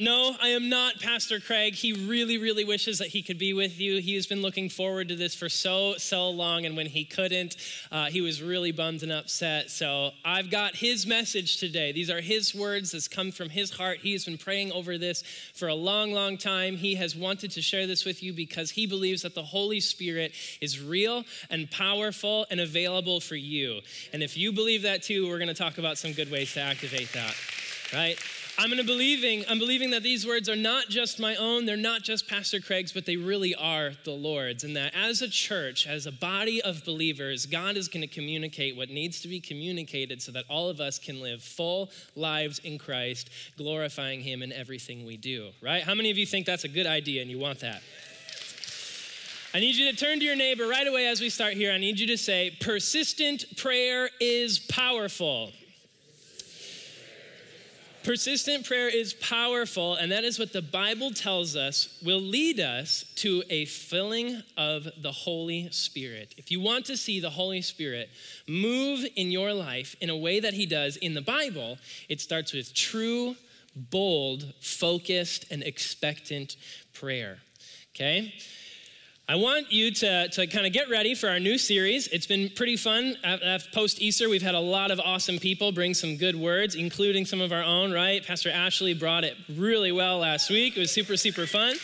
no, I am not Pastor Craig. He really, really wishes that he could be with you. He has been looking forward to this for so, so long. And when he couldn't, uh, he was really bummed and upset. So I've got his message today. These are his words that's come from his heart. He has been praying over this for a long, long time. He has wanted to share this with you because he believes that the Holy Spirit is real and powerful and available for you. And if you believe that too, we're going to talk about some good ways to activate that, right? I'm going to believing, I'm believing that these words are not just my own, they're not just Pastor Craig's, but they really are the Lord's. And that as a church, as a body of believers, God is going to communicate what needs to be communicated so that all of us can live full lives in Christ, glorifying Him in everything we do, right? How many of you think that's a good idea and you want that? I need you to turn to your neighbor right away as we start here. I need you to say, persistent prayer is powerful. Persistent prayer is powerful, and that is what the Bible tells us will lead us to a filling of the Holy Spirit. If you want to see the Holy Spirit move in your life in a way that He does in the Bible, it starts with true, bold, focused, and expectant prayer. Okay? I want you to, to kind of get ready for our new series. It's been pretty fun. Post Easter, we've had a lot of awesome people bring some good words, including some of our own, right? Pastor Ashley brought it really well last week. It was super, super fun.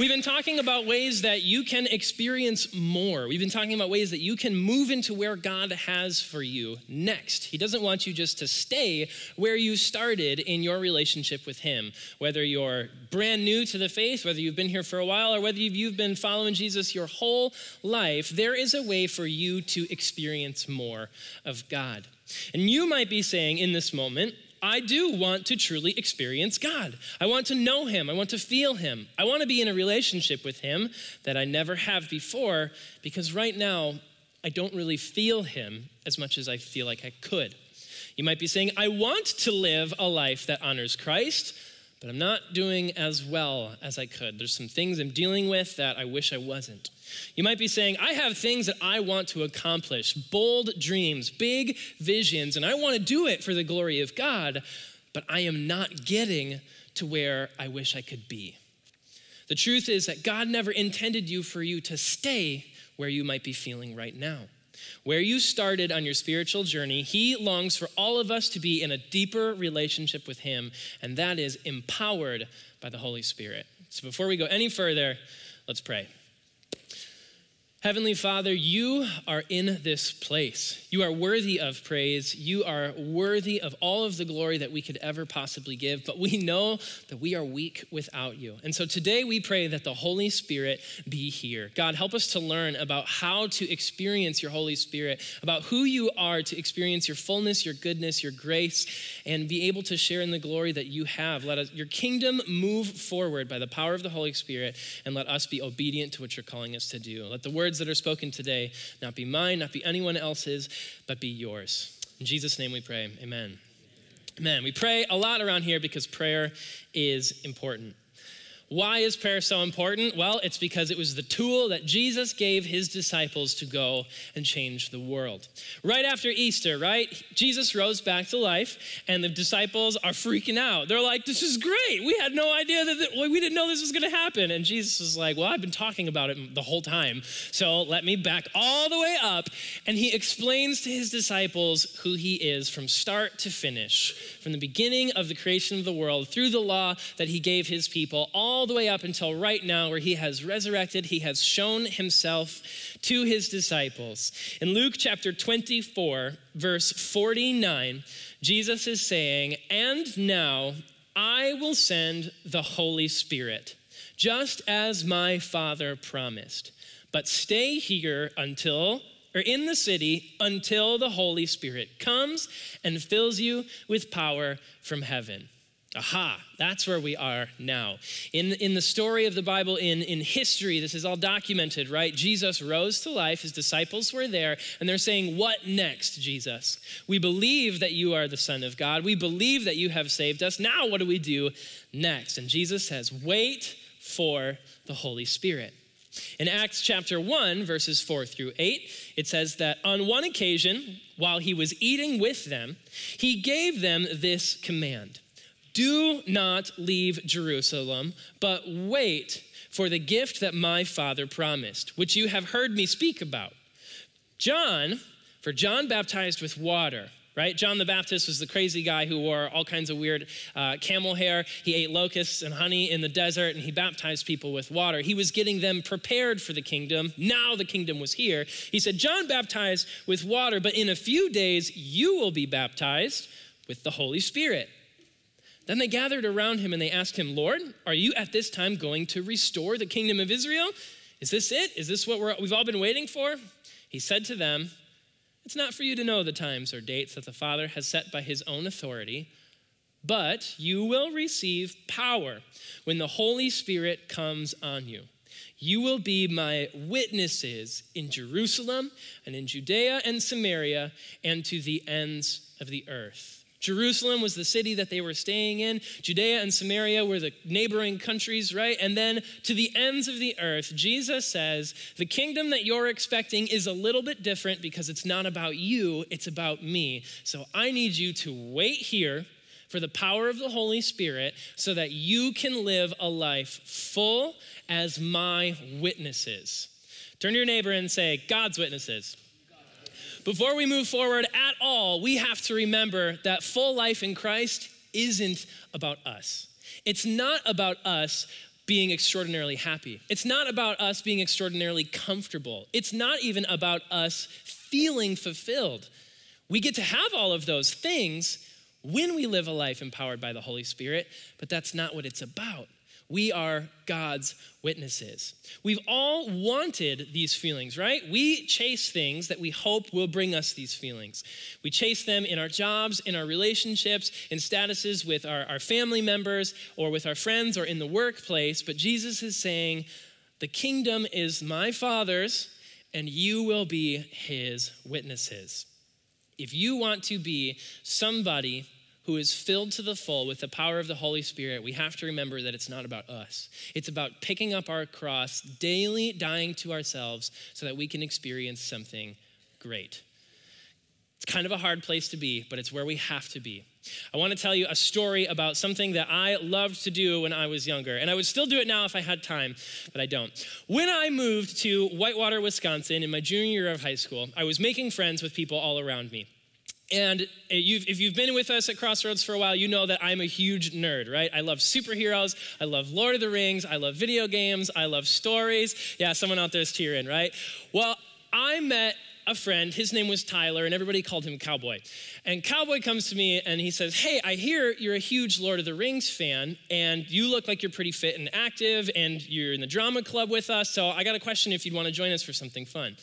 We've been talking about ways that you can experience more. We've been talking about ways that you can move into where God has for you next. He doesn't want you just to stay where you started in your relationship with Him. Whether you're brand new to the faith, whether you've been here for a while, or whether you've been following Jesus your whole life, there is a way for you to experience more of God. And you might be saying in this moment, I do want to truly experience God. I want to know Him. I want to feel Him. I want to be in a relationship with Him that I never have before because right now I don't really feel Him as much as I feel like I could. You might be saying, I want to live a life that honors Christ, but I'm not doing as well as I could. There's some things I'm dealing with that I wish I wasn't. You might be saying, I have things that I want to accomplish, bold dreams, big visions, and I want to do it for the glory of God, but I am not getting to where I wish I could be. The truth is that God never intended you for you to stay where you might be feeling right now. Where you started on your spiritual journey, He longs for all of us to be in a deeper relationship with Him, and that is empowered by the Holy Spirit. So before we go any further, let's pray. Heavenly Father, you are in this place. You are worthy of praise. You are worthy of all of the glory that we could ever possibly give, but we know that we are weak without you. And so today we pray that the Holy Spirit be here. God, help us to learn about how to experience your Holy Spirit, about who you are to experience your fullness, your goodness, your grace, and be able to share in the glory that you have. Let us, your kingdom move forward by the power of the Holy Spirit, and let us be obedient to what you're calling us to do. Let the word words that are spoken today not be mine, not be anyone else's, but be yours. In Jesus' name we pray. Amen. Amen. We pray a lot around here because prayer is important. Why is prayer so important? Well, it's because it was the tool that Jesus gave his disciples to go and change the world. Right after Easter, right? Jesus rose back to life, and the disciples are freaking out. They're like, This is great. We had no idea that, we didn't know this was going to happen. And Jesus is like, Well, I've been talking about it the whole time. So let me back all the way up. And he explains to his disciples who he is from start to finish, from the beginning of the creation of the world, through the law that he gave his people, all all the way up until right now, where he has resurrected, he has shown himself to his disciples. In Luke chapter 24, verse 49, Jesus is saying, And now I will send the Holy Spirit, just as my Father promised. But stay here until or in the city until the Holy Spirit comes and fills you with power from heaven. Aha, that's where we are now. In, in the story of the Bible, in, in history, this is all documented, right? Jesus rose to life, his disciples were there, and they're saying, What next, Jesus? We believe that you are the Son of God. We believe that you have saved us. Now, what do we do next? And Jesus says, Wait for the Holy Spirit. In Acts chapter 1, verses 4 through 8, it says that on one occasion, while he was eating with them, he gave them this command Do not leave Jerusalem, but wait for the gift that my father promised, which you have heard me speak about. John, for John baptized with water right? John the Baptist was the crazy guy who wore all kinds of weird uh, camel hair. He ate locusts and honey in the desert and he baptized people with water. He was getting them prepared for the kingdom. Now the kingdom was here. He said, John baptized with water, but in a few days you will be baptized with the Holy Spirit. Then they gathered around him and they asked him, Lord, are you at this time going to restore the kingdom of Israel? Is this it? Is this what we've all been waiting for? He said to them, it's not for you to know the times or dates that the Father has set by his own authority, but you will receive power when the Holy Spirit comes on you. You will be my witnesses in Jerusalem and in Judea and Samaria and to the ends of the earth. Jerusalem was the city that they were staying in. Judea and Samaria were the neighboring countries, right? And then to the ends of the earth, Jesus says, The kingdom that you're expecting is a little bit different because it's not about you, it's about me. So I need you to wait here for the power of the Holy Spirit so that you can live a life full as my witnesses. Turn to your neighbor and say, God's witnesses. Before we move forward at all, we have to remember that full life in Christ isn't about us. It's not about us being extraordinarily happy. It's not about us being extraordinarily comfortable. It's not even about us feeling fulfilled. We get to have all of those things when we live a life empowered by the Holy Spirit, but that's not what it's about. We are God's witnesses. We've all wanted these feelings, right? We chase things that we hope will bring us these feelings. We chase them in our jobs, in our relationships, in statuses with our, our family members or with our friends or in the workplace. But Jesus is saying, The kingdom is my Father's, and you will be his witnesses. If you want to be somebody who is filled to the full with the power of the Holy Spirit, we have to remember that it's not about us. It's about picking up our cross, daily dying to ourselves so that we can experience something great. It's kind of a hard place to be, but it's where we have to be. I want to tell you a story about something that I loved to do when I was younger, and I would still do it now if I had time, but I don't. When I moved to Whitewater, Wisconsin in my junior year of high school, I was making friends with people all around me. And you've, if you've been with us at Crossroads for a while, you know that I'm a huge nerd, right? I love superheroes. I love Lord of the Rings. I love video games. I love stories. Yeah, someone out there is tearing, right? Well, I met a friend. His name was Tyler, and everybody called him Cowboy. And Cowboy comes to me and he says, Hey, I hear you're a huge Lord of the Rings fan, and you look like you're pretty fit and active, and you're in the drama club with us. So I got a question if you'd want to join us for something fun.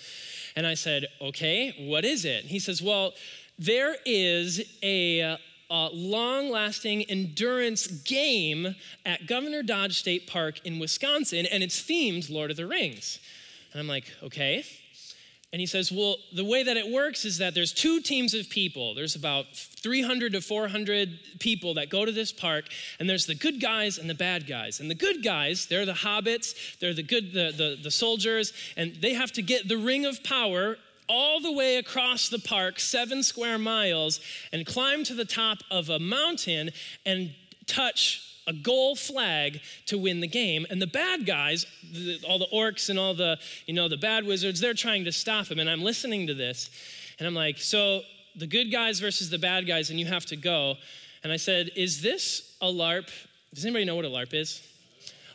And I said, Okay, what is it? he says, Well, there is a, uh, a long lasting endurance game at Governor Dodge State Park in Wisconsin, and it's themed Lord of the Rings. And I'm like, okay. And he says, well, the way that it works is that there's two teams of people. There's about 300 to 400 people that go to this park, and there's the good guys and the bad guys. And the good guys, they're the hobbits, they're the good, the, the, the soldiers, and they have to get the ring of power all the way across the park, seven square miles, and climb to the top of a mountain and touch a goal flag to win the game. And the bad guys, the, all the orcs and all the, you know, the bad wizards, they're trying to stop him. And I'm listening to this, and I'm like, so the good guys versus the bad guys, and you have to go. And I said, is this a LARP? Does anybody know what a LARP is?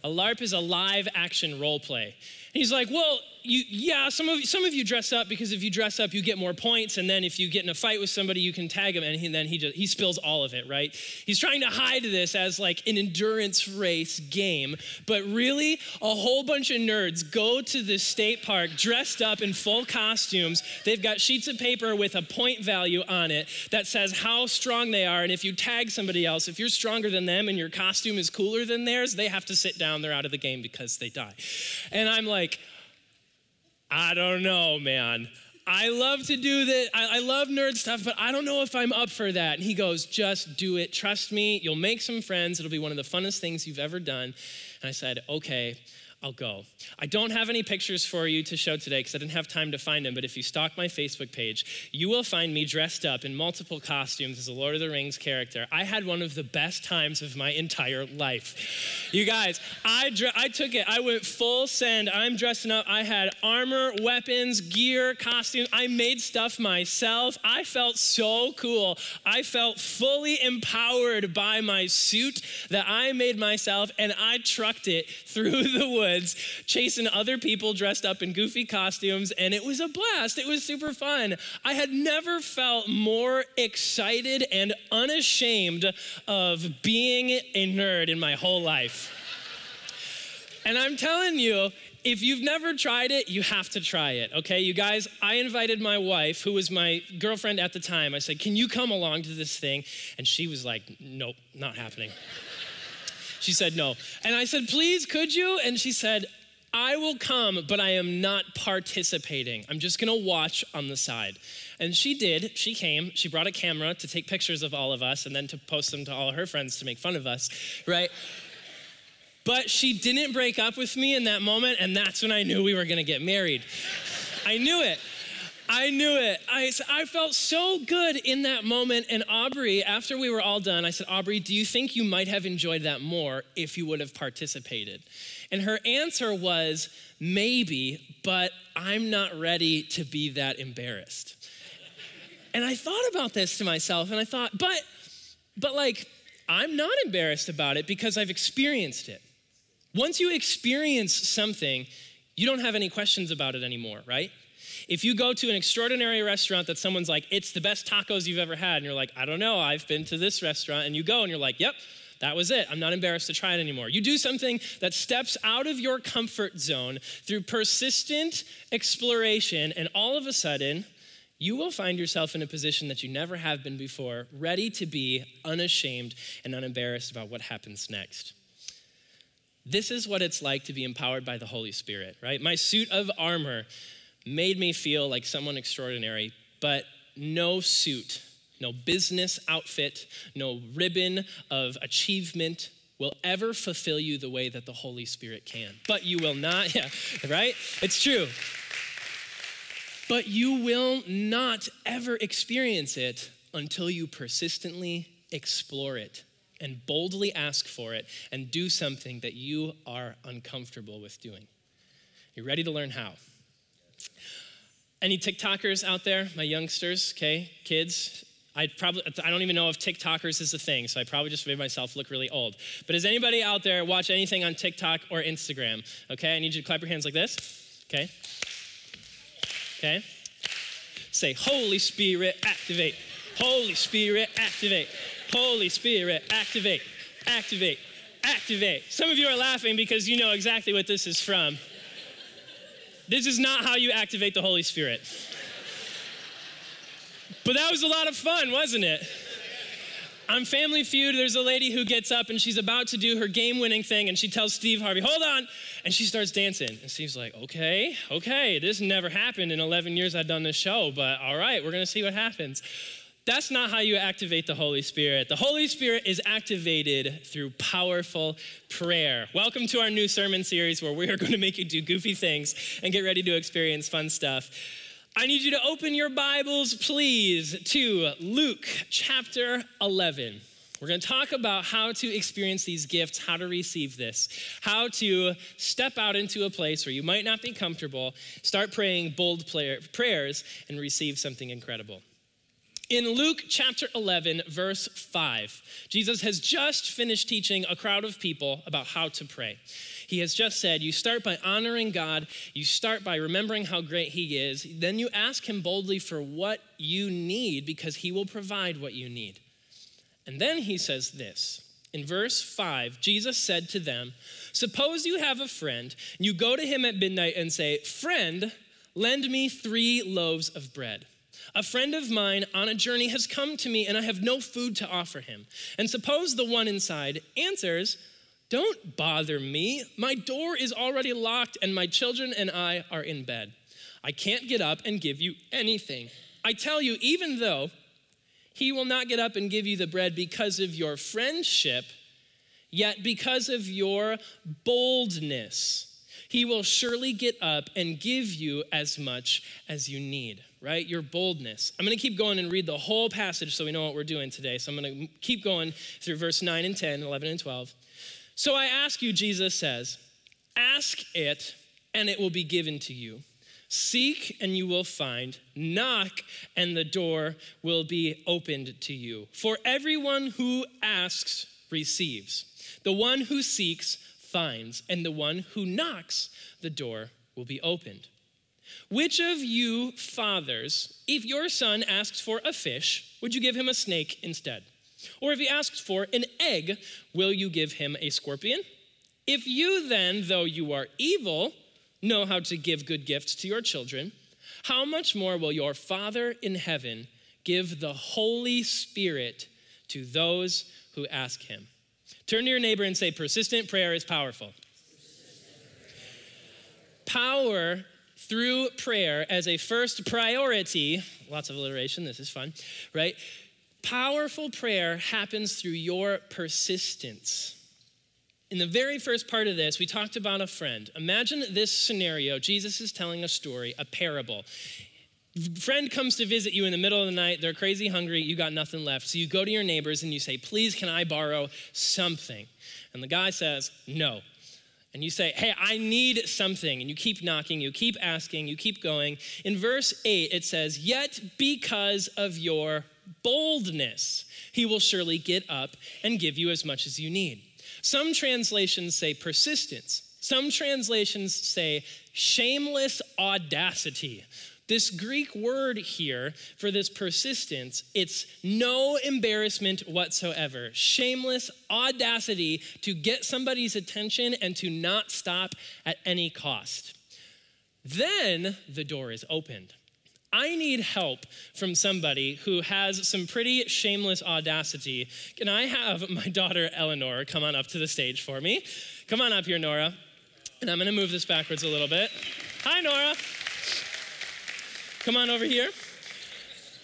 A LARP is a live action role play. He's like, well, you, yeah, some of, some of you dress up because if you dress up, you get more points. And then if you get in a fight with somebody, you can tag him. And he, then he, just, he spills all of it, right? He's trying to hide this as like an endurance race game. But really, a whole bunch of nerds go to the state park dressed up in full costumes. They've got sheets of paper with a point value on it that says how strong they are. And if you tag somebody else, if you're stronger than them and your costume is cooler than theirs, they have to sit down. They're out of the game because they die. And I'm like, I don't know, man. I love to do that. I, I, love nerd stuff, but I don't know if I'm up for that. And he goes, just do it. Trust me. You'll make some friends. It'll be one of the funnest things you've ever done. And I said, okay, I'll go. I don't have any pictures for you to show today because I didn't have time to find them, but if you stalk my Facebook page, you will find me dressed up in multiple costumes as a Lord of the Rings character. I had one of the best times of my entire life. You guys, I, I took it, I went full send. I'm dressing up. I had armor, weapons, gear, costumes. I made stuff myself. I felt so cool. I felt fully empowered by my suit that I made myself, and I trucked it through the woods chasing other people dressed up in goofy costumes, and it was a blast. It was super fun. I had never felt more excited and unashamed of being a nerd in my whole life. And I'm telling you, if you've never tried it, you have to try it, okay? You guys, I invited my wife, who was my girlfriend at the time. I said, Can you come along to this thing? And she was like, Nope, not happening. She said no. And I said, Please, could you? And she said, I will come, but I am not participating. I'm just gonna watch on the side. And she did. She came. She brought a camera to take pictures of all of us and then to post them to all her friends to make fun of us, right? But she didn't break up with me in that moment, and that's when I knew we were gonna get married. I knew it. I knew it. I, I felt so good in that moment. And Aubrey, after we were all done, I said, Aubrey, do you think you might have enjoyed that more if you would have participated? And her answer was, maybe, but I'm not ready to be that embarrassed. and I thought about this to myself and I thought, but, but like, I'm not embarrassed about it because I've experienced it. Once you experience something, you don't have any questions about it anymore, right? If you go to an extraordinary restaurant that someone's like, it's the best tacos you've ever had, and you're like, I don't know, I've been to this restaurant, and you go and you're like, yep, that was it. I'm not embarrassed to try it anymore. You do something that steps out of your comfort zone through persistent exploration, and all of a sudden, you will find yourself in a position that you never have been before, ready to be unashamed and unembarrassed about what happens next. This is what it's like to be empowered by the Holy Spirit, right? My suit of armor made me feel like someone extraordinary, but no suit, no business outfit, no ribbon of achievement will ever fulfill you the way that the Holy Spirit can. But you will not, yeah, right? It's true. But you will not ever experience it until you persistently explore it and boldly ask for it and do something that you are uncomfortable with doing. You ready to learn how? Any TikTokers out there, my youngsters, okay, kids? I probably I don't even know if TikTokers is a thing, so I probably just made myself look really old. But does anybody out there watch anything on TikTok or Instagram? Okay, I need you to clap your hands like this. Okay. Okay. Say, Holy Spirit, activate. Holy Spirit, activate. Holy Spirit, activate. Activate. Activate. Some of you are laughing because you know exactly what this is from. This is not how you activate the Holy Spirit. But that was a lot of fun, wasn't it? On Family Feud, there's a lady who gets up and she's about to do her game winning thing, and she tells Steve Harvey, Hold on. And she starts dancing. And Steve's like, Okay, okay, this never happened in 11 years I've done this show, but all right, we're gonna see what happens. That's not how you activate the Holy Spirit. The Holy Spirit is activated through powerful prayer. Welcome to our new sermon series where we are going to make you do goofy things and get ready to experience fun stuff. I need you to open your Bibles, please, to Luke chapter 11. We're going to talk about how to experience these gifts, how to receive this, how to step out into a place where you might not be comfortable, start praying bold prayers, and receive something incredible. In Luke chapter 11, verse 5, Jesus has just finished teaching a crowd of people about how to pray. He has just said, You start by honoring God, you start by remembering how great He is, then you ask Him boldly for what you need because He will provide what you need. And then He says this. In verse 5, Jesus said to them, Suppose you have a friend, and you go to him at midnight and say, Friend, lend me three loaves of bread. A friend of mine on a journey has come to me and I have no food to offer him. And suppose the one inside answers, Don't bother me. My door is already locked and my children and I are in bed. I can't get up and give you anything. I tell you, even though he will not get up and give you the bread because of your friendship, yet because of your boldness He will surely get up and give you as much as you need, right? Your boldness. I'm going to keep going and read the whole passage so we know what we're doing today. So I'm going to keep going through verse 9 and 10, 11 and 12. So I ask you, Jesus says, ask it and it will be given to you. Seek and you will find. Knock and the door will be opened to you. For everyone who asks receives. The one who seeks finds, and the one who knocks, the door will be opened. Which of you fathers, if your son asks for a fish, would you give him a snake instead? Or if he asks for an egg, will you give him a scorpion? If you then, though you are evil, know how to give good gifts to your children, how much more will your Father in heaven give the Holy Spirit to those who ask him? Turn to your neighbor and say, Persistent prayer is powerful. Power through prayer as a first priority, lots of alliteration, this is fun, right? Powerful prayer happens through your persistence. In the very first part of this, we talked about a friend. Imagine this scenario. Jesus is telling a story, a parable. Friend comes to visit you in the middle of the night. They're crazy hungry. You got nothing left. So you go to your neighbors and you say, Please, can I borrow something? And the guy says, No. And you say, Hey, I need something. And you keep knocking, you keep asking, you keep going. In verse 8, it says, Yet because of your boldness, he will surely get up and give you as much as you need. Some translations say persistence. Some translations say shameless audacity. This Greek word here for this persistence, it's no embarrassment whatsoever. Shameless audacity to get somebody's attention and to not stop at any cost. Then the door is opened. I need help from somebody who has some pretty shameless audacity. Can I have my daughter Eleanor come on up to the stage for me? Come on up here, Nora. And I'm gonna move this backwards a little bit. Hi, Nora. Come on over here.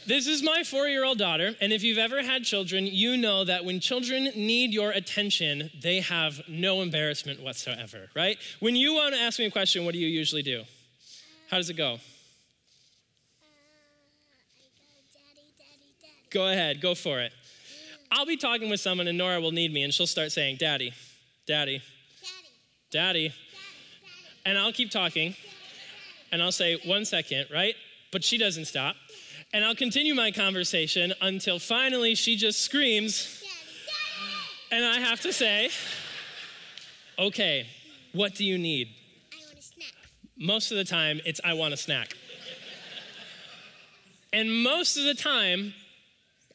This is my four year old daughter, and if you've ever had children, you know that when children need your attention, they have no embarrassment whatsoever, right? When you want to ask me a question, what do you usually do? How does it go? Go ahead, go for it. I'll be talking with someone and Nora will need me and she'll start saying, Daddy, Daddy, Daddy. Daddy. And I'll keep talking and I'll say, One second, right? But she doesn't stop. And I'll continue my conversation until finally she just screams. And I have to say, Okay, what do you need? I want a snack. Most of the time, it's I want a snack. and most of the time,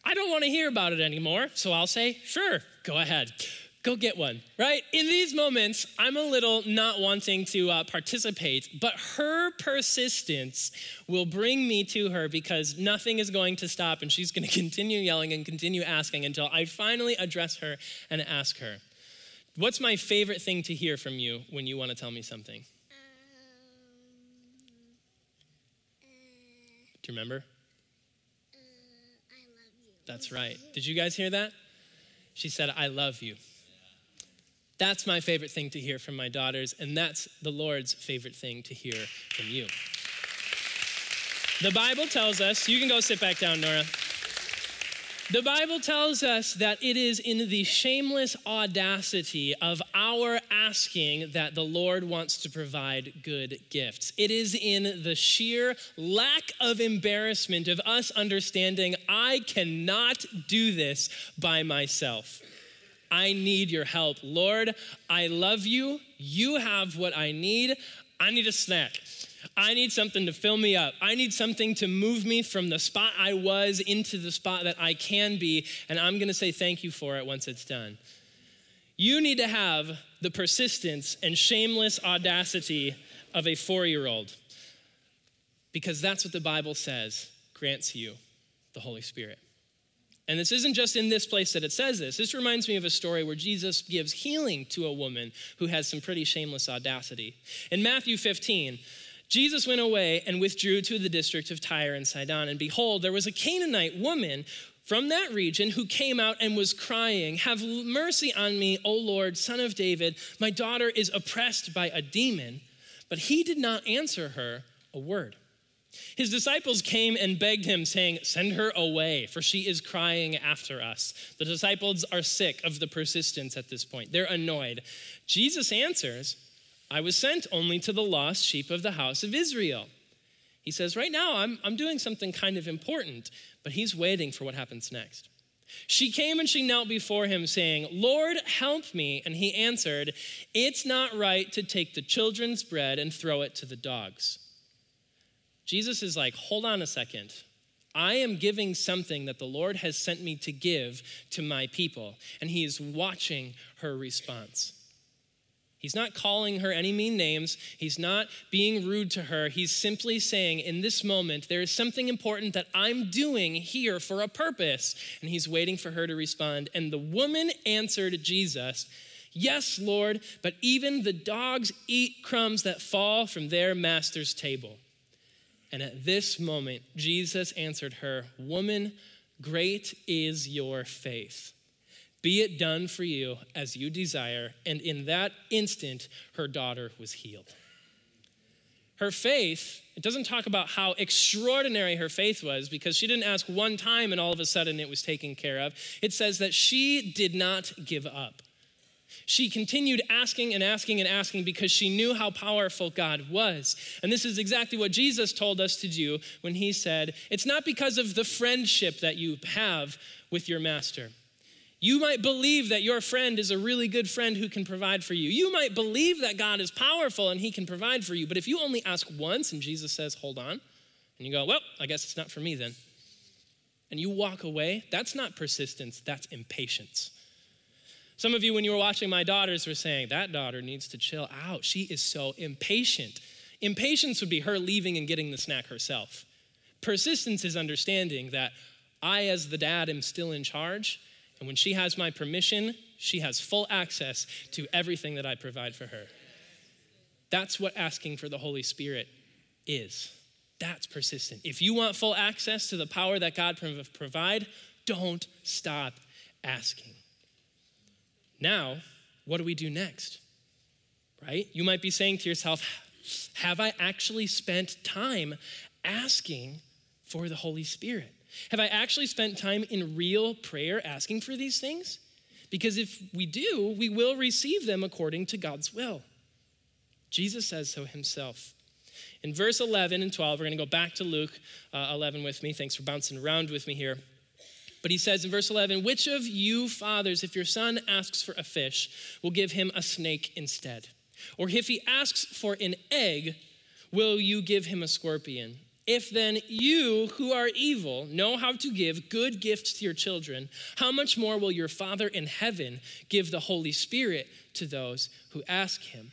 I don't want to hear about it anymore. So I'll say, sure, go ahead. Go get one, right? In these moments, I'm a little not wanting to uh, participate, but her persistence will bring me to her because nothing is going to stop and she's going to continue yelling and continue asking until I finally address her and ask her. What's my favorite thing to hear from you when you want to tell me something? Um, uh, Do you remember? uh, I love you. That's right. Did you guys hear that? She said, I love you. That's my favorite thing to hear from my daughters, and that's the Lord's favorite thing to hear from you. The Bible tells us, you can go sit back down, Nora. The Bible tells us that it is in the shameless audacity of our asking that the Lord wants to provide good gifts. It is in the sheer lack of embarrassment of us understanding I cannot do this by myself. I need your help. Lord, I love you. You have what I need. I need a snack. I need something to fill me up. I need something to move me from the spot I was into the spot that I can be. And I'm going to say thank you for it once it's done. You need to have the persistence and shameless audacity of a four year old because that's what the Bible says grants you the Holy Spirit. And this isn't just in this place that it says this. This reminds me of a story where Jesus gives healing to a woman who has some pretty shameless audacity. In Matthew 15, Jesus went away and withdrew to the district of Tyre and Sidon. And behold, there was a Canaanite woman from that region who came out and was crying, Have mercy on me, O Lord, son of David. My daughter is oppressed by a demon. But he did not answer her a word. His disciples came and begged him, saying, Send her away, for she is crying after us. The disciples are sick of the persistence at this point. They're annoyed. Jesus answers, I was sent only to the lost sheep of the house of Israel. He says, Right now, I'm, I'm doing something kind of important, but he's waiting for what happens next. She came and she knelt before him, saying, Lord, help me. And he answered, It's not right to take the children's bread and throw it to the dogs. Jesus is like, Hold on a second. I am giving something that the Lord has sent me to give to my people. And he is watching her response. He's not calling her any mean names. He's not being rude to her. He's simply saying, in this moment, there is something important that I'm doing here for a purpose. And he's waiting for her to respond. And the woman answered Jesus, Yes, Lord, but even the dogs eat crumbs that fall from their master's table. And at this moment, Jesus answered her, Woman, great is your faith. Be it done for you as you desire. And in that instant, her daughter was healed. Her faith, it doesn't talk about how extraordinary her faith was because she didn't ask one time and all of a sudden it was taken care of. It says that she did not give up. She continued asking and asking and asking because she knew how powerful God was. And this is exactly what Jesus told us to do when he said, It's not because of the friendship that you have with your master. You might believe that your friend is a really good friend who can provide for you. You might believe that God is powerful and he can provide for you. But if you only ask once and Jesus says, hold on, and you go, well, I guess it's not for me then, and you walk away, that's not persistence, that's impatience. Some of you, when you were watching my daughters, were saying, that daughter needs to chill out. She is so impatient. Impatience would be her leaving and getting the snack herself. Persistence is understanding that I, as the dad, am still in charge and when she has my permission, she has full access to everything that I provide for her. That's what asking for the Holy Spirit is. That's persistent. If you want full access to the power that God provide, don't stop asking. Now, what do we do next? Right? You might be saying to yourself, have I actually spent time asking for the Holy Spirit? Have I actually spent time in real prayer asking for these things? Because if we do, we will receive them according to God's will. Jesus says so himself. In verse 11 and 12, we're going to go back to Luke uh, 11 with me. Thanks for bouncing around with me here. But he says in verse 11, Which of you fathers, if your son asks for a fish, will give him a snake instead? Or if he asks for an egg, will you give him a scorpion? If then you who are evil know how to give good gifts to your children, how much more will your Father in heaven give the Holy Spirit to those who ask him?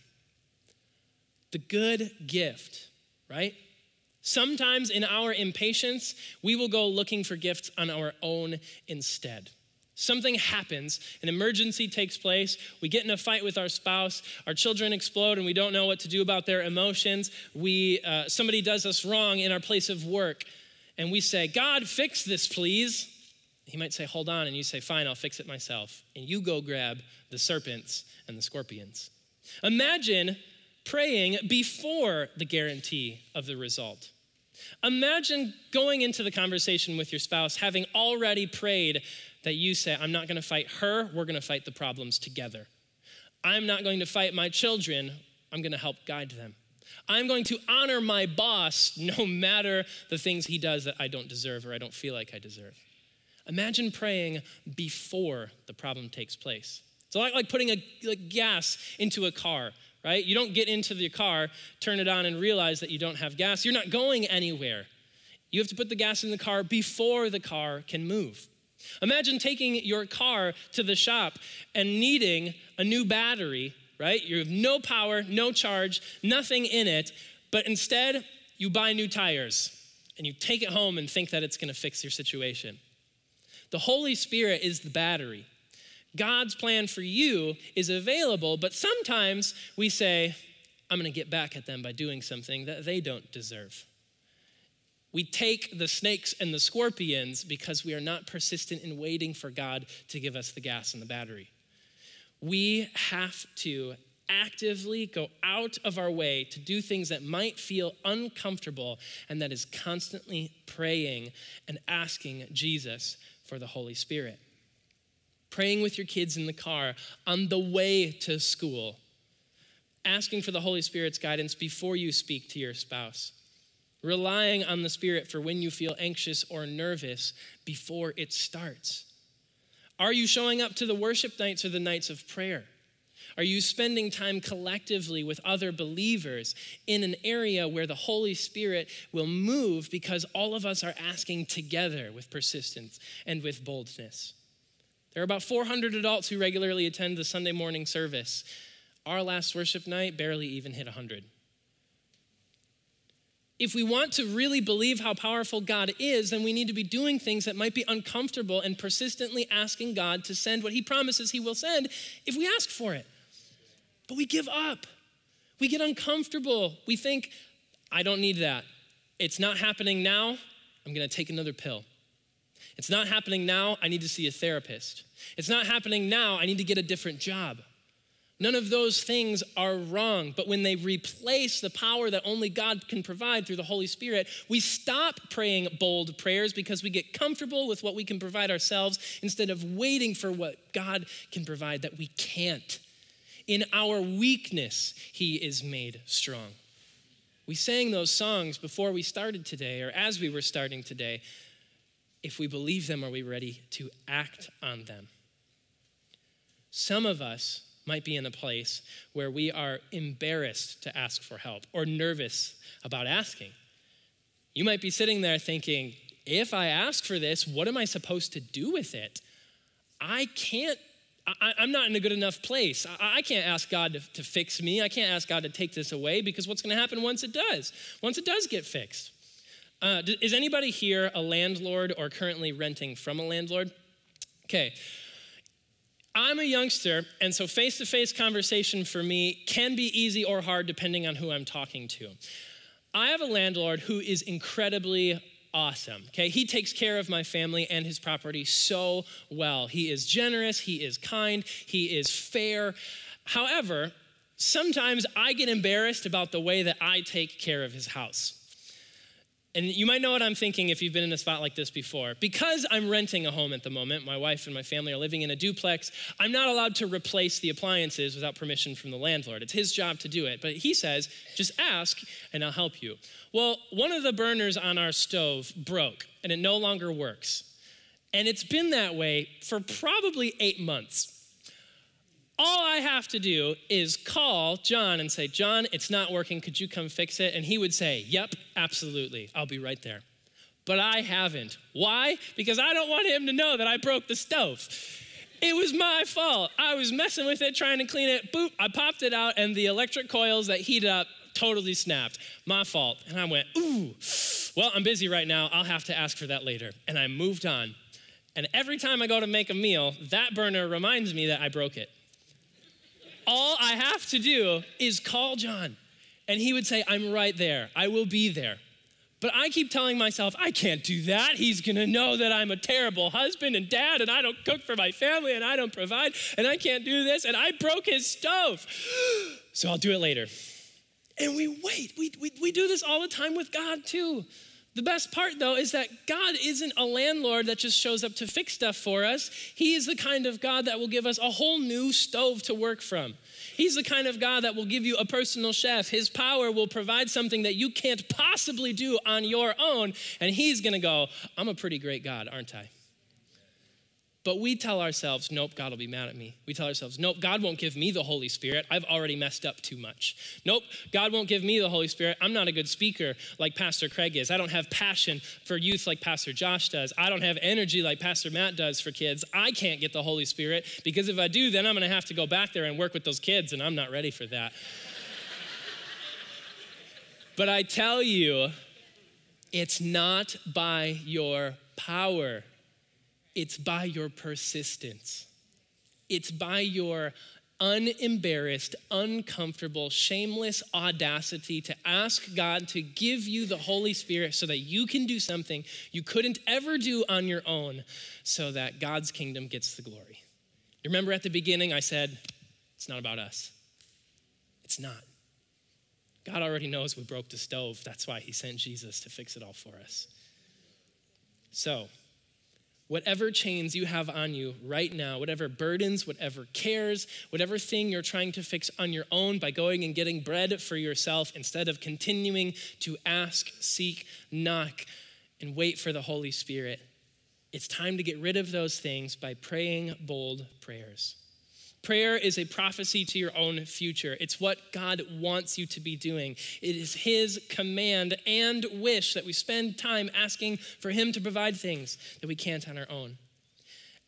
The good gift, right? Sometimes in our impatience, we will go looking for gifts on our own instead. Something happens, an emergency takes place, we get in a fight with our spouse, our children explode, and we don't know what to do about their emotions. We, uh, somebody does us wrong in our place of work, and we say, God, fix this, please. He might say, Hold on, and you say, Fine, I'll fix it myself. And you go grab the serpents and the scorpions. Imagine praying before the guarantee of the result. Imagine going into the conversation with your spouse having already prayed that you say, I'm not gonna fight her, we're gonna fight the problems together. I'm not going to fight my children, I'm gonna help guide them. I'm going to honor my boss no matter the things he does that I don't deserve or I don't feel like I deserve. Imagine praying before the problem takes place. It's like, like putting a, like gas into a car, right? You don't get into the car, turn it on, and realize that you don't have gas. You're not going anywhere. You have to put the gas in the car before the car can move. Imagine taking your car to the shop and needing a new battery, right? You have no power, no charge, nothing in it, but instead you buy new tires and you take it home and think that it's gonna fix your situation. The Holy Spirit is the battery. God's plan for you is available, but sometimes we say, I'm gonna get back at them by doing something that they don't deserve. We take the snakes and the scorpions because we are not persistent in waiting for God to give us the gas and the battery. We have to actively go out of our way to do things that might feel uncomfortable, and that is constantly praying and asking Jesus for the Holy Spirit. Praying with your kids in the car on the way to school, asking for the Holy Spirit's guidance before you speak to your spouse relying on the Spirit for when you feel anxious or nervous before it starts? Are you showing up to the worship nights or the nights of prayer? Are you spending time collectively with other believers in an area where the Holy Spirit will move because all of us are asking together with persistence and with boldness? There are about 400 adults who regularly attend the Sunday morning service. Our last worship night barely even hit 100 if we want to really believe how powerful God is, then we need to be doing things that might be uncomfortable and persistently asking God to send what He promises He will send if we ask for it. But we give up. We get uncomfortable. We think, I don't need that. It's not happening now. I'm going to take another pill. It's not happening now. I need to see a therapist. It's not happening now. I need to get a different job. None of those things are wrong, but when they replace the power that only God can provide through the Holy Spirit, we stop praying bold prayers because we get comfortable with what we can provide ourselves instead of waiting for what God can provide that we can't. In our weakness, He is made strong. We sang those songs before we started today, or as we were starting today. If we believe them, are we ready to act on them? Some of us might be in a place where we are embarrassed to ask for help or nervous about asking. You might be sitting there thinking, if I ask for this, what am I supposed to do with it? I can't, I, am not in a good enough place. I, I can't ask God to, to, fix me. I can't ask God to take this away because what's going to happen once it does? Once it does get fixed. Uh, is anybody here a landlord or currently renting from a landlord? Okay, I'm a youngster, and so face to face conversation for me can be easy or hard depending on who I'm talking to. I have a landlord who is incredibly awesome. Okay, he takes care of my family and his property so well. He is generous, he is kind, he is fair. However, sometimes I get embarrassed about the way that I take care of his house. And you might know what I'm thinking if you've been in a spot like this before. Because I'm renting a home at the moment, my wife and my family are living in a duplex, I'm not allowed to replace the appliances without permission from the landlord. It's his job to do it. But he says, just ask and I'll help you. Well, one of the burners on our stove broke and it no longer works. And it's been that way for probably eight months. All I have to do is call John and say, John, it's not working. Could you come fix it? And he would say, Yep, absolutely. I'll be right there. But I haven't. Why? Because I don't want him to know that I broke the stove. It was my fault. I was messing with it, trying to clean it. Boop, I popped it out, and the electric coils that heat up totally snapped. My fault. And I went, Ooh, well, I'm busy right now. I'll have to ask for that later. And I moved on. And every time I go to make a meal, that burner reminds me that I broke it all I have to do is call John. And he would say, I'm right there. I will be there. But I keep telling myself, I can't do that. He's gonna know that I'm a terrible husband and dad, and I don't cook for my family, and I don't provide, and I can't do this, and I broke his stove. So I'll do it later. And we wait. We, we, we do this all the time with God, too. The best part, though, is that God isn't a landlord that just shows up to fix stuff for us. He is the kind of God that will give us a whole new stove to work from. He's the kind of God that will give you a personal chef. His power will provide something that you can't possibly do on your own. And He's gonna go, I'm a pretty great God, aren't I? But we tell ourselves, nope, God will be mad at me. We tell ourselves, nope, God won't give me the Holy Spirit. I've already messed up too much. Nope, God won't give me the Holy Spirit. I'm not a good speaker like Pastor Craig is. I don't have passion for youth like Pastor Josh does. I don't have energy like Pastor Matt does for kids. I can't get the Holy Spirit because if I do, then I'm going to have to go back there and work with those kids, and I'm not ready for that. but I tell you, it's not by your power it's by your persistence. It's by your unembarrassed, uncomfortable, shameless audacity to ask God to give you the Holy Spirit so that you can do something you couldn't ever do on your own so that God's kingdom gets the glory. You remember at the beginning, I said, it's not about us. It's not. God already knows we broke the stove. That's why he sent Jesus to fix it all for us. So, whatever chains you have on you right now, whatever burdens, whatever cares, whatever thing you're trying to fix on your own by going and getting bread for yourself instead of continuing to ask, seek, knock, and wait for the Holy Spirit, it's time to get rid of those things by praying bold prayers. Prayer is a prophecy to your own future. It's what God wants you to be doing. It is His command and wish that we spend time asking for Him to provide things that we can't on our own.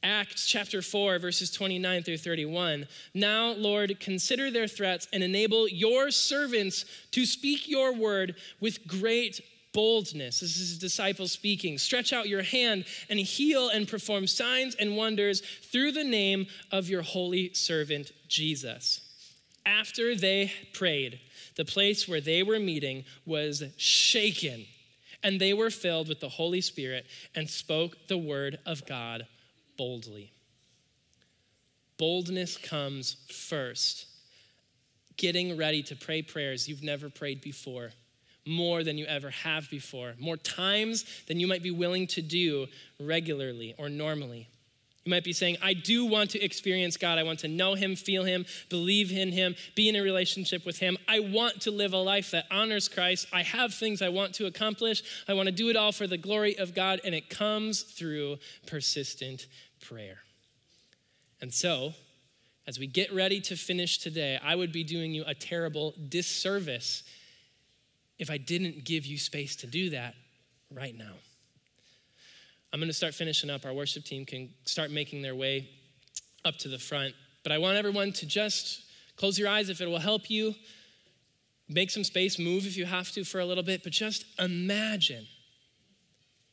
Acts chapter 4, verses 29 through 31. Now, Lord, consider their threats and enable your servants to speak your word with great boldness. This is his disciple speaking. Stretch out your hand and heal and perform signs and wonders through the name of your holy servant Jesus. After they prayed, the place where they were meeting was shaken, and they were filled with the Holy Spirit and spoke the word of God boldly. Boldness comes first. Getting ready to pray prayers you've never prayed before more than you ever have before, more times than you might be willing to do regularly or normally. You might be saying, I do want to experience God. I want to know Him, feel Him, believe in Him, be in a relationship with Him. I want to live a life that honors Christ. I have things I want to accomplish. I want to do it all for the glory of God, and it comes through persistent prayer. And so, as we get ready to finish today, I would be doing you a terrible disservice if I didn't give you space to do that right now. I'm going to start finishing up. Our worship team can start making their way up to the front. But I want everyone to just close your eyes if it will help you. Make some space, move if you have to for a little bit, but just imagine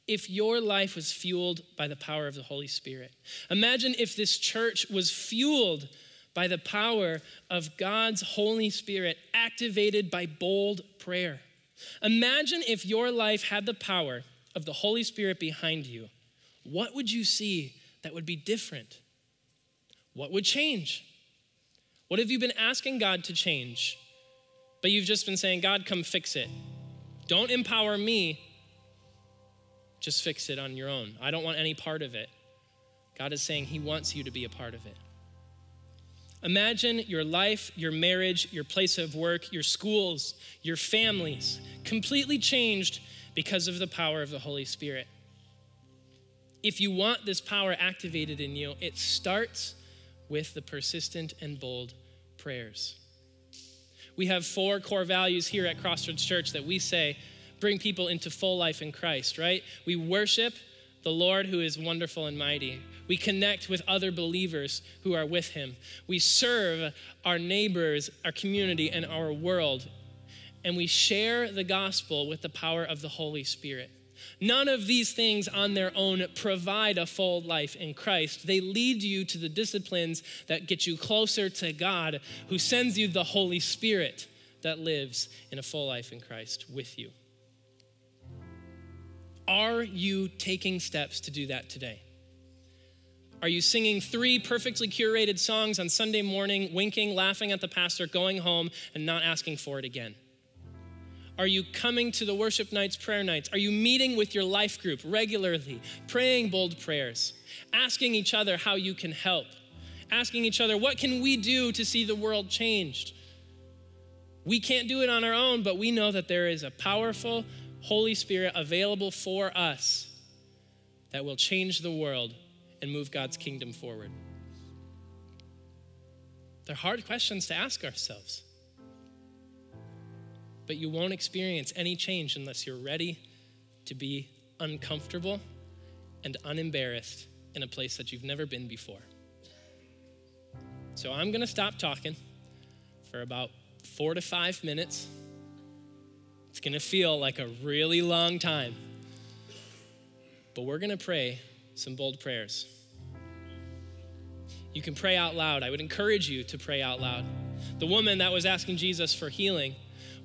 if your life was fueled by the power of the Holy Spirit. Imagine if this church was fueled by the power of God's Holy Spirit, activated by bold prayer. Imagine if your life had the power of the Holy Spirit behind you. What would you see that would be different? What would change? What have you been asking God to change? But you've just been saying, God, come fix it. Don't empower me, just fix it on your own. I don't want any part of it. God is saying He wants you to be a part of it. Imagine your life, your marriage, your place of work, your schools, your families completely changed because of the power of the Holy Spirit. If you want this power activated in you, it starts with the persistent and bold prayers. We have four core values here at Crossroads Church that we say bring people into full life in Christ, right? We worship the Lord who is wonderful and mighty. We connect with other believers who are with him. We serve our neighbors, our community, and our world. And we share the gospel with the power of the Holy Spirit. None of these things on their own provide a full life in Christ. They lead you to the disciplines that get you closer to God, who sends you the Holy Spirit that lives in a full life in Christ with you. Are you taking steps to do that today? Are you singing three perfectly curated songs on Sunday morning, winking, laughing at the pastor, going home, and not asking for it again? Are you coming to the worship nights, prayer nights? Are you meeting with your life group regularly, praying bold prayers, asking each other how you can help, asking each other, what can we do to see the world changed? We can't do it on our own, but we know that there is a powerful, Holy Spirit available for us that will change the world and move God's kingdom forward? They're hard questions to ask ourselves. But you won't experience any change unless you're ready to be uncomfortable and unembarrassed in a place that you've never been before. So I'm going to stop talking for about four to five minutes. It's going to feel like a really long time. But we're going to pray some bold prayers. You can pray out loud. I would encourage you to pray out loud. The woman that was asking Jesus for healing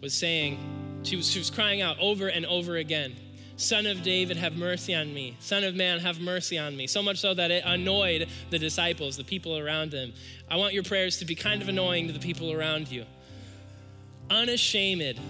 was saying, she was, she was crying out over and over again, Son of David, have mercy on me. Son of man, have mercy on me. So much so that it annoyed the disciples, the people around him. I want your prayers to be kind of annoying to the people around you. unashamed,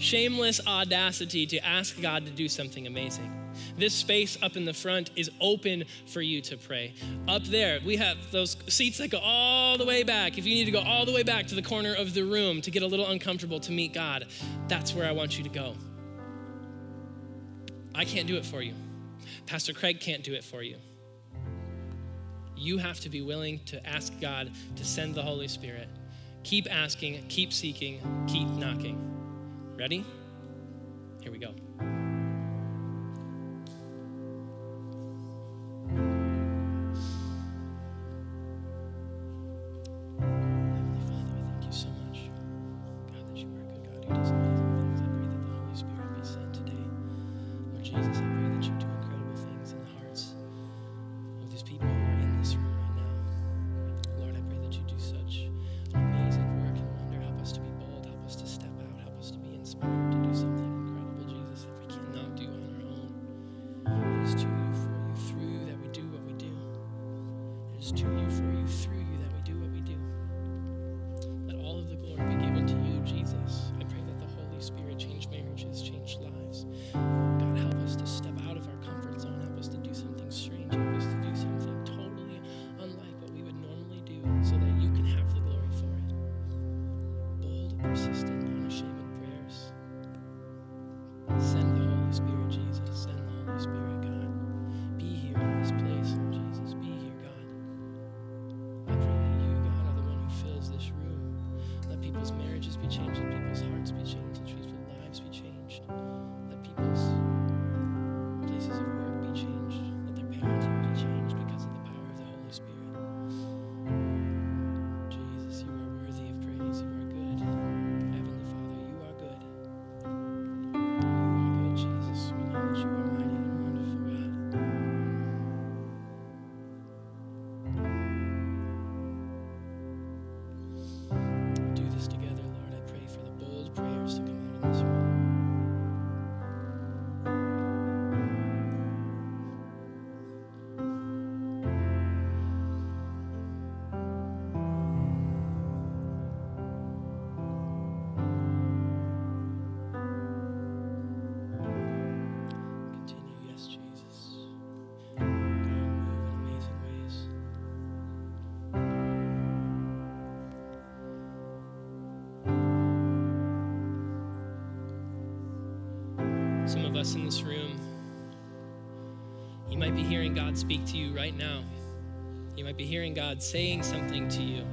shameless audacity to ask God to do something amazing. This space up in the front is open for you to pray. Up there, we have those seats that go all the way back. If you need to go all the way back to the corner of the room to get a little uncomfortable to meet God, that's where I want you to go. I can't do it for you. Pastor Craig can't do it for you. You have to be willing to ask God to send the Holy Spirit. Keep asking, keep seeking, keep knocking. Ready? Here we go. Us in this room, you might be hearing God speak to you right now. You might be hearing God saying something to you.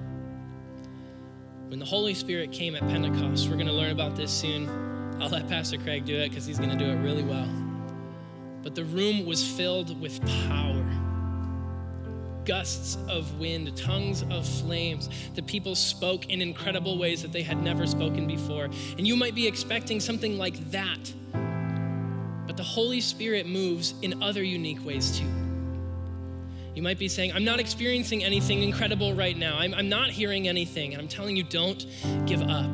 When the Holy Spirit came at Pentecost, we're going to learn about this soon. I'll let Pastor Craig do it because he's going to do it really well. But the room was filled with power gusts of wind, tongues of flames. The people spoke in incredible ways that they had never spoken before. And you might be expecting something like that. The Holy Spirit moves in other unique ways too. You might be saying, I'm not experiencing anything incredible right now. I'm, I'm not hearing anything. And I'm telling you, don't give up.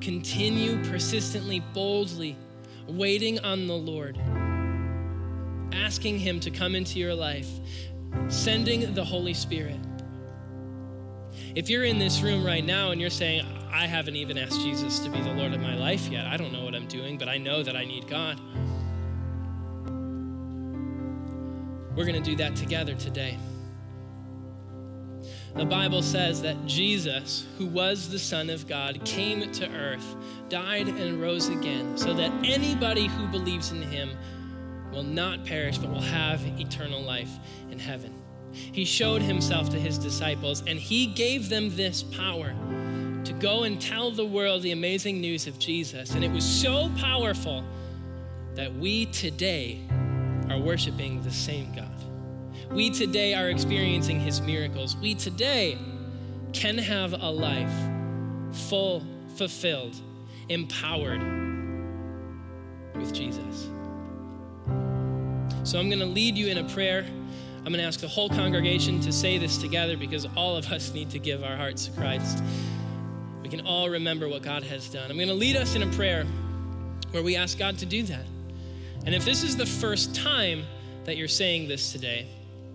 Continue persistently, boldly, waiting on the Lord asking Him to come into your life, sending the Holy Spirit. If you're in this room right now and you're saying, I haven't even asked Jesus to be the Lord of my life yet, I don't know what I'm doing, but I know that I need God. We're going to do that together today. The Bible says that Jesus, who was the Son of God, came to earth, died, and rose again, so that anybody who believes in him will not perish, but will have eternal life in heaven. He showed himself to his disciples, and he gave them this power go and tell the world the amazing news of Jesus. And it was so powerful that we today are worshiping the same God. We today are experiencing his miracles. We today can have a life full, fulfilled, empowered with Jesus. So I'm going to lead you in a prayer. I'm going to ask the whole congregation to say this together because all of us need to give our hearts to Christ. We can all remember what God has done. I'm going to lead us in a prayer where we ask God to do that. And if this is the first time that you're saying this today,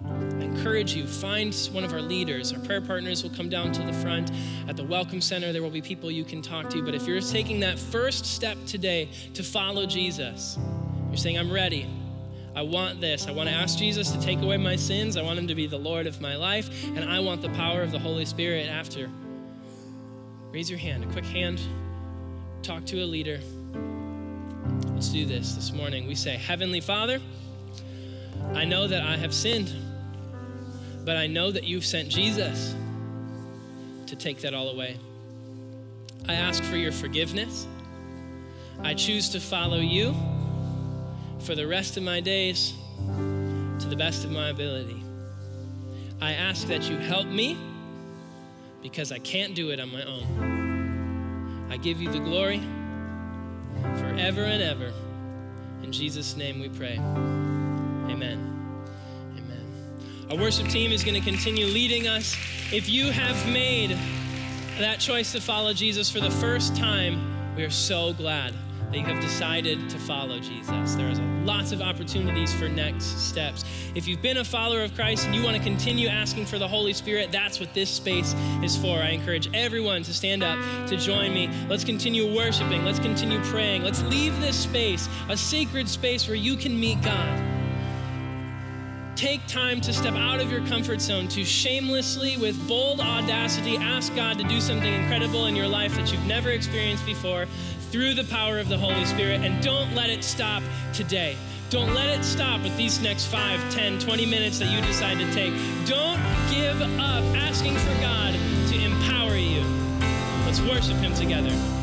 I encourage you find one of our leaders. Our prayer partners will come down to the front. At the Welcome Center, there will be people you can talk to. But if you're taking that first step today to follow Jesus, you're saying, I'm ready. I want this. I want to ask Jesus to take away my sins. I want him to be the Lord of my life. And I want the power of the Holy Spirit after. Raise your hand, a quick hand. Talk to a leader. Let's do this this morning. We say, Heavenly Father, I know that I have sinned, but I know that you've sent Jesus to take that all away. I ask for your forgiveness. I choose to follow you for the rest of my days to the best of my ability. I ask that you help me because I can't do it on my own. I give you the glory forever and ever. In Jesus' name we pray. Amen. Amen. Our worship team is going to continue leading us. If you have made that choice to follow Jesus for the first time, we are so glad that you have decided to follow Jesus. There is lots of opportunities for next steps. If you've been a follower of Christ and you want to continue asking for the Holy Spirit, that's what this space is for. I encourage everyone to stand up to join me. Let's continue worshiping. Let's continue praying. Let's leave this space, a sacred space where you can meet God. Take time to step out of your comfort zone to shamelessly, with bold audacity, ask God to do something incredible in your life that you've never experienced before through the power of the Holy Spirit. And don't let it stop today. Don't let it stop with these next 5, 10, 20 minutes that you decide to take. Don't give up asking for God to empower you. Let's worship Him together.